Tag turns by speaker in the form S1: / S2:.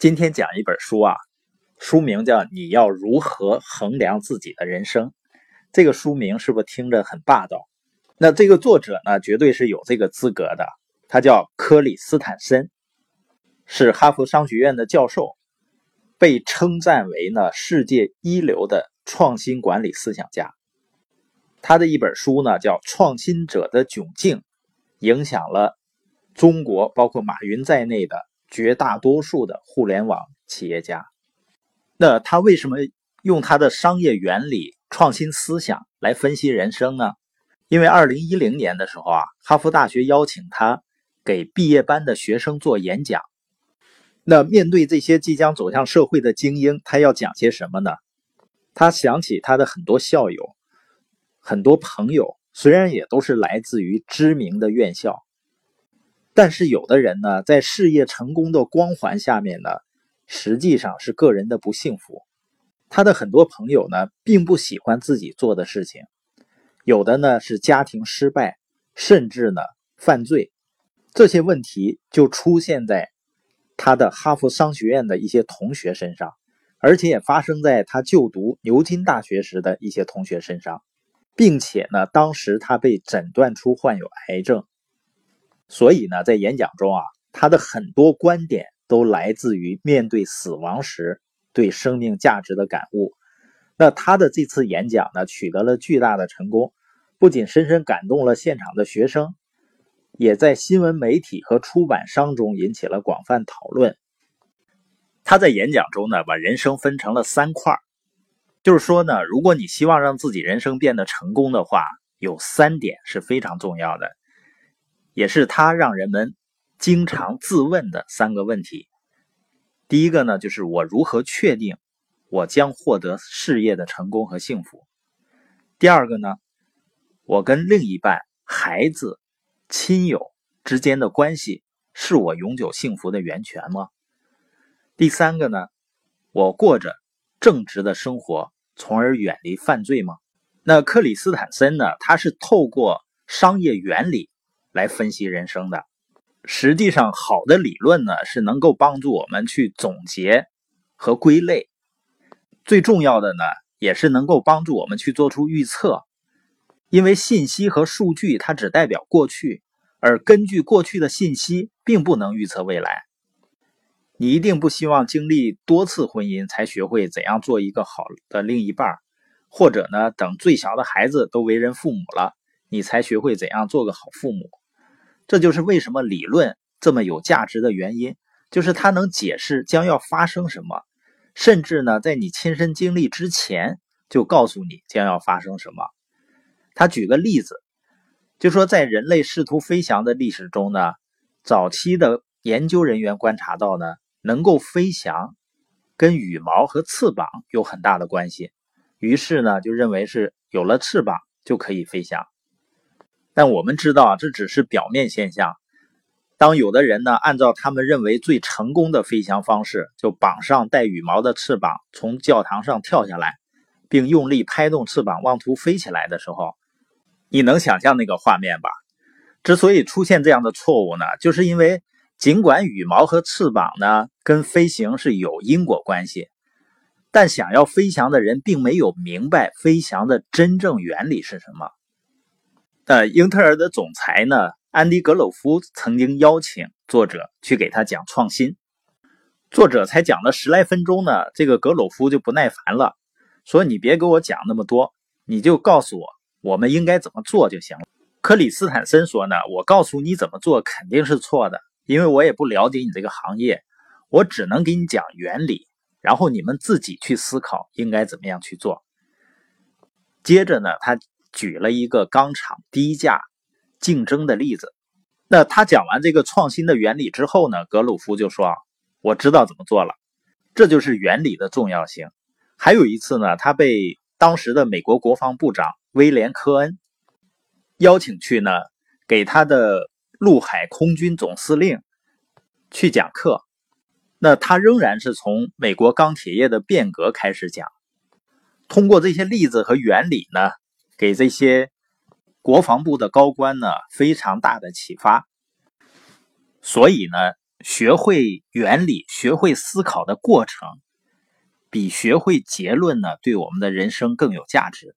S1: 今天讲一本书啊，书名叫《你要如何衡量自己的人生》。这个书名是不是听着很霸道？那这个作者呢，绝对是有这个资格的。他叫克里斯坦森，是哈佛商学院的教授，被称赞为呢世界一流的创新管理思想家。他的一本书呢叫《创新者的窘境》，影响了中国，包括马云在内的。绝大多数的互联网企业家，那他为什么用他的商业原理、创新思想来分析人生呢？因为二零一零年的时候啊，哈佛大学邀请他给毕业班的学生做演讲。那面对这些即将走向社会的精英，他要讲些什么呢？他想起他的很多校友、很多朋友，虽然也都是来自于知名的院校。但是有的人呢，在事业成功的光环下面呢，实际上是个人的不幸福。他的很多朋友呢，并不喜欢自己做的事情，有的呢是家庭失败，甚至呢犯罪。这些问题就出现在他的哈佛商学院的一些同学身上，而且也发生在他就读牛津大学时的一些同学身上，并且呢，当时他被诊断出患有癌症。所以呢，在演讲中啊，他的很多观点都来自于面对死亡时对生命价值的感悟。那他的这次演讲呢，取得了巨大的成功，不仅深深感动了现场的学生，也在新闻媒体和出版商中引起了广泛讨论。他在演讲中呢，把人生分成了三块就是说呢，如果你希望让自己人生变得成功的话，有三点是非常重要的。也是他让人们经常自问的三个问题。第一个呢，就是我如何确定我将获得事业的成功和幸福？第二个呢，我跟另一半、孩子、亲友之间的关系是我永久幸福的源泉吗？第三个呢，我过着正直的生活，从而远离犯罪吗？那克里斯坦森呢？他是透过商业原理。来分析人生的，实际上好的理论呢是能够帮助我们去总结和归类，最重要的呢也是能够帮助我们去做出预测，因为信息和数据它只代表过去，而根据过去的信息并不能预测未来。你一定不希望经历多次婚姻才学会怎样做一个好的另一半，或者呢等最小的孩子都为人父母了，你才学会怎样做个好父母。这就是为什么理论这么有价值的原因，就是它能解释将要发生什么，甚至呢，在你亲身经历之前就告诉你将要发生什么。他举个例子，就说在人类试图飞翔的历史中呢，早期的研究人员观察到呢，能够飞翔跟羽毛和翅膀有很大的关系，于是呢，就认为是有了翅膀就可以飞翔。但我们知道，这只是表面现象。当有的人呢，按照他们认为最成功的飞翔方式，就绑上带羽毛的翅膀，从教堂上跳下来，并用力拍动翅膀，妄图飞起来的时候，你能想象那个画面吧？之所以出现这样的错误呢，就是因为尽管羽毛和翅膀呢跟飞行是有因果关系，但想要飞翔的人并没有明白飞翔的真正原理是什么。呃，英特尔的总裁呢，安迪·格鲁夫曾经邀请作者去给他讲创新。作者才讲了十来分钟呢，这个格鲁夫就不耐烦了，说：“你别给我讲那么多，你就告诉我我们应该怎么做就行了。”克里斯坦森说：“呢，我告诉你怎么做肯定是错的，因为我也不了解你这个行业，我只能给你讲原理，然后你们自己去思考应该怎么样去做。”接着呢，他。举了一个钢厂低价竞争的例子。那他讲完这个创新的原理之后呢，格鲁夫就说：“我知道怎么做了。”这就是原理的重要性。还有一次呢，他被当时的美国国防部长威廉·科恩邀请去呢，给他的陆海空军总司令去讲课。那他仍然是从美国钢铁业的变革开始讲，通过这些例子和原理呢。给这些国防部的高官呢非常大的启发，所以呢，学会原理、学会思考的过程，比学会结论呢，对我们的人生更有价值。